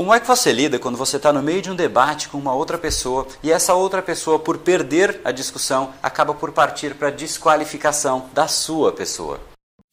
Como é que você lida quando você está no meio de um debate com uma outra pessoa e essa outra pessoa, por perder a discussão, acaba por partir para a desqualificação da sua pessoa?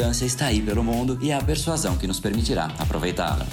abundância está aí pelo mundo e é a persuasão que nos permitirá aproveitá-la.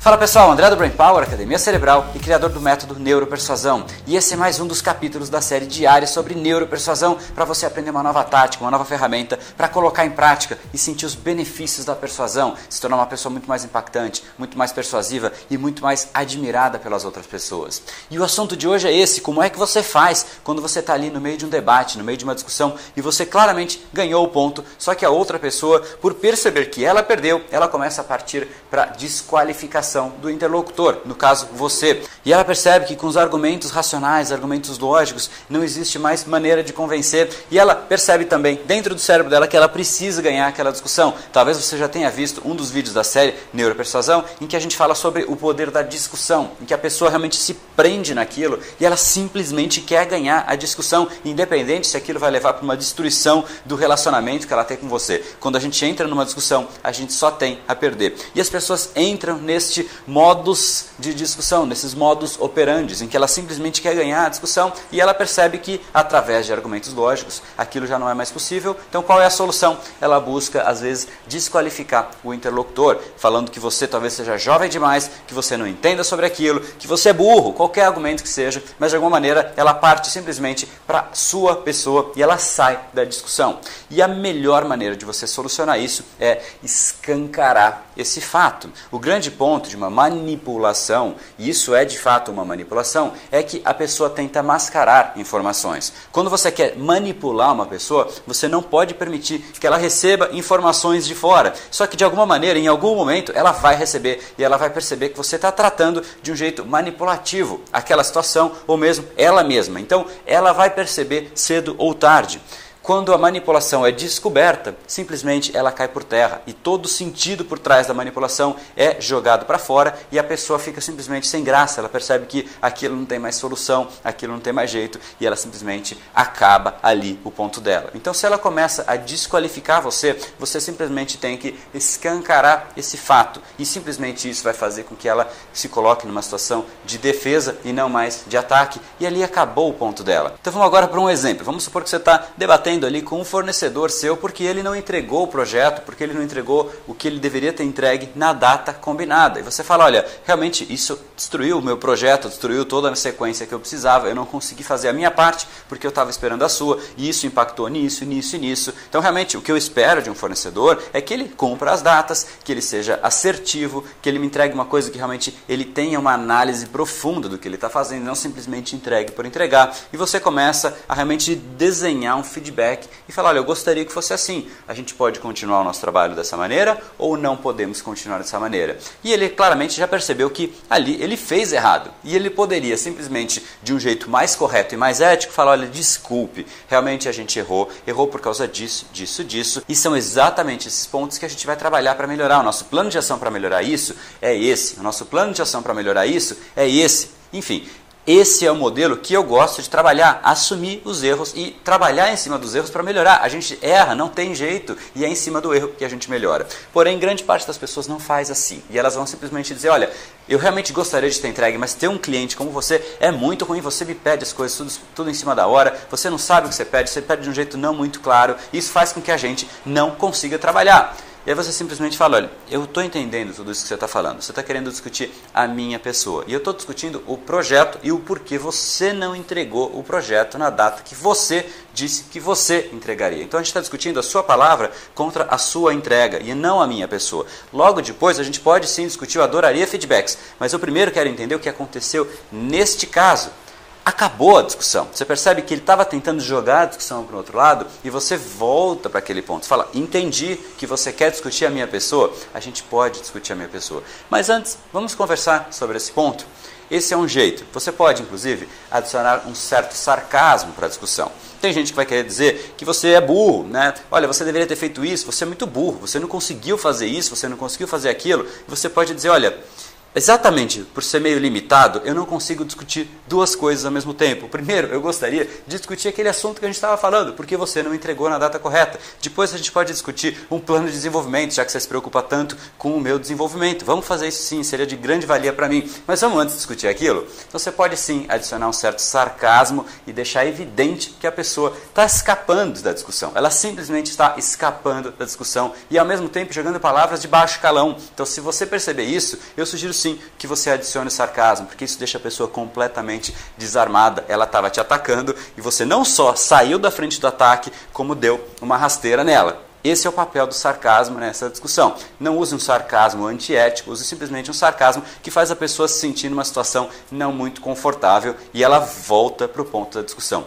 Fala pessoal, André do Brain Power, Academia Cerebral e criador do método Neuropersuasão. E esse é mais um dos capítulos da série diária sobre neuropersuasão para você aprender uma nova tática, uma nova ferramenta para colocar em prática e sentir os benefícios da persuasão, se tornar uma pessoa muito mais impactante, muito mais persuasiva e muito mais admirada pelas outras pessoas. E o assunto de hoje é esse: como é que você faz quando você está ali no meio de um debate, no meio de uma discussão e você claramente ganhou o ponto, só que a outra pessoa, por perceber que ela perdeu, ela começa a partir para desqualificação do interlocutor, no caso você. E ela percebe que com os argumentos racionais, argumentos lógicos, não existe mais maneira de convencer. E ela percebe também, dentro do cérebro dela, que ela precisa ganhar aquela discussão. Talvez você já tenha visto um dos vídeos da série Neuropersuasão, em que a gente fala sobre o poder da discussão, em que a pessoa realmente se prende naquilo e ela simplesmente quer ganhar a discussão, independente se aquilo vai levar para uma destruição do relacionamento que ela tem com você. Quando a gente entra numa discussão, a gente só tem a perder. E as pessoas entram neste modos de discussão, nesses modos operandes, em que ela simplesmente quer ganhar a discussão e ela percebe que, através de argumentos lógicos, aquilo já não é mais possível. Então, qual é a solução? Ela busca, às vezes, desqualificar o interlocutor, falando que você talvez seja jovem demais, que você não entenda sobre aquilo, que você é burro, qualquer argumento que seja, mas de alguma maneira ela parte simplesmente para sua pessoa e ela sai da discussão. E a melhor maneira de você solucionar isso é escancarar esse fato. O grande ponto de uma manipulação, e isso é de fato uma manipulação, é que a pessoa tenta mascarar informações. Quando você quer manipular uma pessoa, você não pode permitir que ela receba informações de fora. Só que de alguma maneira, em algum momento, ela vai receber e ela vai perceber que você está tratando de um jeito manipulativo aquela situação ou mesmo ela mesma. Então, ela vai perceber cedo ou tarde. Quando a manipulação é descoberta, simplesmente ela cai por terra e todo o sentido por trás da manipulação é jogado para fora e a pessoa fica simplesmente sem graça. Ela percebe que aquilo não tem mais solução, aquilo não tem mais jeito e ela simplesmente acaba ali o ponto dela. Então, se ela começa a desqualificar você, você simplesmente tem que escancarar esse fato e simplesmente isso vai fazer com que ela se coloque numa situação de defesa e não mais de ataque e ali acabou o ponto dela. Então, vamos agora para um exemplo. Vamos supor que você está debatendo ali com um fornecedor seu porque ele não entregou o projeto, porque ele não entregou o que ele deveria ter entregue na data combinada. E você fala: olha, realmente isso destruiu o meu projeto, destruiu toda a sequência que eu precisava, eu não consegui fazer a minha parte porque eu estava esperando a sua, e isso impactou nisso, nisso e nisso. Então, realmente, o que eu espero de um fornecedor é que ele cumpra as datas, que ele seja assertivo, que ele me entregue uma coisa que realmente ele tenha uma análise profunda do que ele está fazendo, não simplesmente entregue por entregar. E você começa a realmente desenhar um feedback feedback e falar: olha, eu gostaria que fosse assim. A gente pode continuar o nosso trabalho dessa maneira ou não podemos continuar dessa maneira. E ele claramente já percebeu que ali ele fez errado e ele poderia simplesmente, de um jeito mais correto e mais ético, falar: olha, desculpe, realmente a gente errou, errou por causa disso, disso, disso. E são exatamente esses pontos que a gente vai trabalhar para melhorar. O nosso plano de ação para melhorar isso é esse. O nosso plano de ação para melhorar isso é esse. Enfim, esse é o modelo que eu gosto de trabalhar, assumir os erros e trabalhar em cima dos erros para melhorar. A gente erra, não tem jeito, e é em cima do erro que a gente melhora. Porém, grande parte das pessoas não faz assim. E elas vão simplesmente dizer: olha, eu realmente gostaria de ter entregue, mas ter um cliente como você é muito ruim. Você me pede as coisas tudo, tudo em cima da hora, você não sabe o que você pede, você pede de um jeito não muito claro. Isso faz com que a gente não consiga trabalhar. E aí você simplesmente fala, olha, eu estou entendendo tudo isso que você está falando. Você está querendo discutir a minha pessoa. E eu estou discutindo o projeto e o porquê você não entregou o projeto na data que você disse que você entregaria. Então a gente está discutindo a sua palavra contra a sua entrega e não a minha pessoa. Logo depois a gente pode sim discutir, eu adoraria feedbacks, mas eu primeiro quero entender o que aconteceu neste caso. Acabou a discussão. Você percebe que ele estava tentando jogar a discussão para o outro lado e você volta para aquele ponto. Você fala, entendi que você quer discutir a minha pessoa, a gente pode discutir a minha pessoa. Mas antes, vamos conversar sobre esse ponto. Esse é um jeito. Você pode, inclusive, adicionar um certo sarcasmo para a discussão. Tem gente que vai querer dizer que você é burro, né? Olha, você deveria ter feito isso, você é muito burro, você não conseguiu fazer isso, você não conseguiu fazer aquilo. Você pode dizer, olha, Exatamente, por ser meio limitado, eu não consigo discutir duas coisas ao mesmo tempo. Primeiro, eu gostaria de discutir aquele assunto que a gente estava falando, porque você não entregou na data correta. Depois a gente pode discutir um plano de desenvolvimento, já que você se preocupa tanto com o meu desenvolvimento. Vamos fazer isso sim, seria de grande valia para mim. Mas vamos antes discutir aquilo? Então você pode sim adicionar um certo sarcasmo e deixar evidente que a pessoa está escapando da discussão. Ela simplesmente está escapando da discussão e ao mesmo tempo jogando palavras de baixo calão. Então se você perceber isso, eu sugiro sim que você adicione sarcasmo, porque isso deixa a pessoa completamente desarmada. Ela estava te atacando e você não só saiu da frente do ataque, como deu uma rasteira nela. Esse é o papel do sarcasmo nessa discussão. Não use um sarcasmo antiético, use simplesmente um sarcasmo que faz a pessoa se sentir numa situação não muito confortável e ela volta para o ponto da discussão.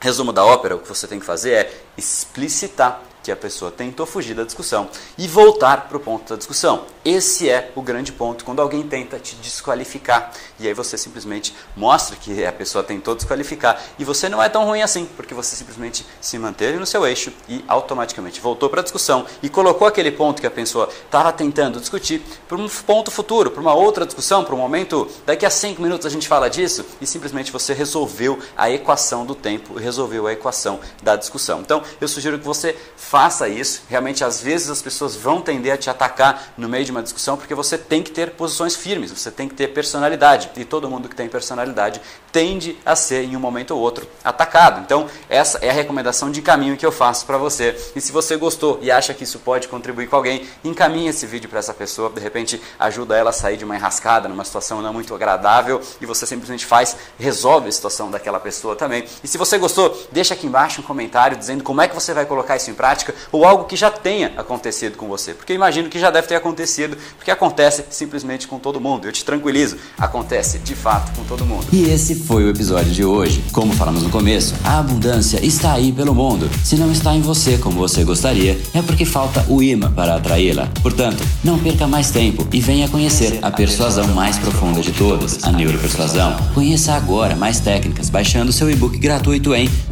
Resumo da ópera: o que você tem que fazer é explicitar que a pessoa tentou fugir da discussão e voltar para o ponto da discussão. Esse é o grande ponto quando alguém tenta te desqualificar. E aí você simplesmente mostra que a pessoa tentou desqualificar e você não é tão ruim assim, porque você simplesmente se manteve no seu eixo e automaticamente voltou para a discussão e colocou aquele ponto que a pessoa estava tentando discutir para um ponto futuro, para uma outra discussão, para um momento, daqui a cinco minutos a gente fala disso e simplesmente você resolveu a equação do tempo, resolveu a equação da discussão. Então eu sugiro que você faça isso. Realmente, às vezes as pessoas vão tender a te atacar no meio de uma discussão porque você tem que ter posições firmes, você tem que ter personalidade. E todo mundo que tem personalidade tende a ser, em um momento ou outro, atacado. Então, essa é a recomendação de caminho que eu faço para você. E se você gostou e acha que isso pode contribuir com alguém, encaminhe esse vídeo para essa pessoa. De repente, ajuda ela a sair de uma enrascada, numa situação não muito agradável. E você simplesmente faz, resolve a situação daquela pessoa também. E se você gostou, deixa aqui embaixo um comentário dizendo como é que você vai colocar isso em prática prática ou algo que já tenha acontecido com você. Porque imagino que já deve ter acontecido, porque acontece simplesmente com todo mundo. Eu te tranquilizo, acontece de fato com todo mundo. E esse foi o episódio de hoje. Como falamos no começo, a abundância está aí pelo mundo. Se não está em você como você gostaria, é porque falta o imã para atraí-la. Portanto, não perca mais tempo e venha conhecer a persuasão mais profunda de todas, a neuropersuasão. Conheça agora mais técnicas baixando seu e-book gratuito em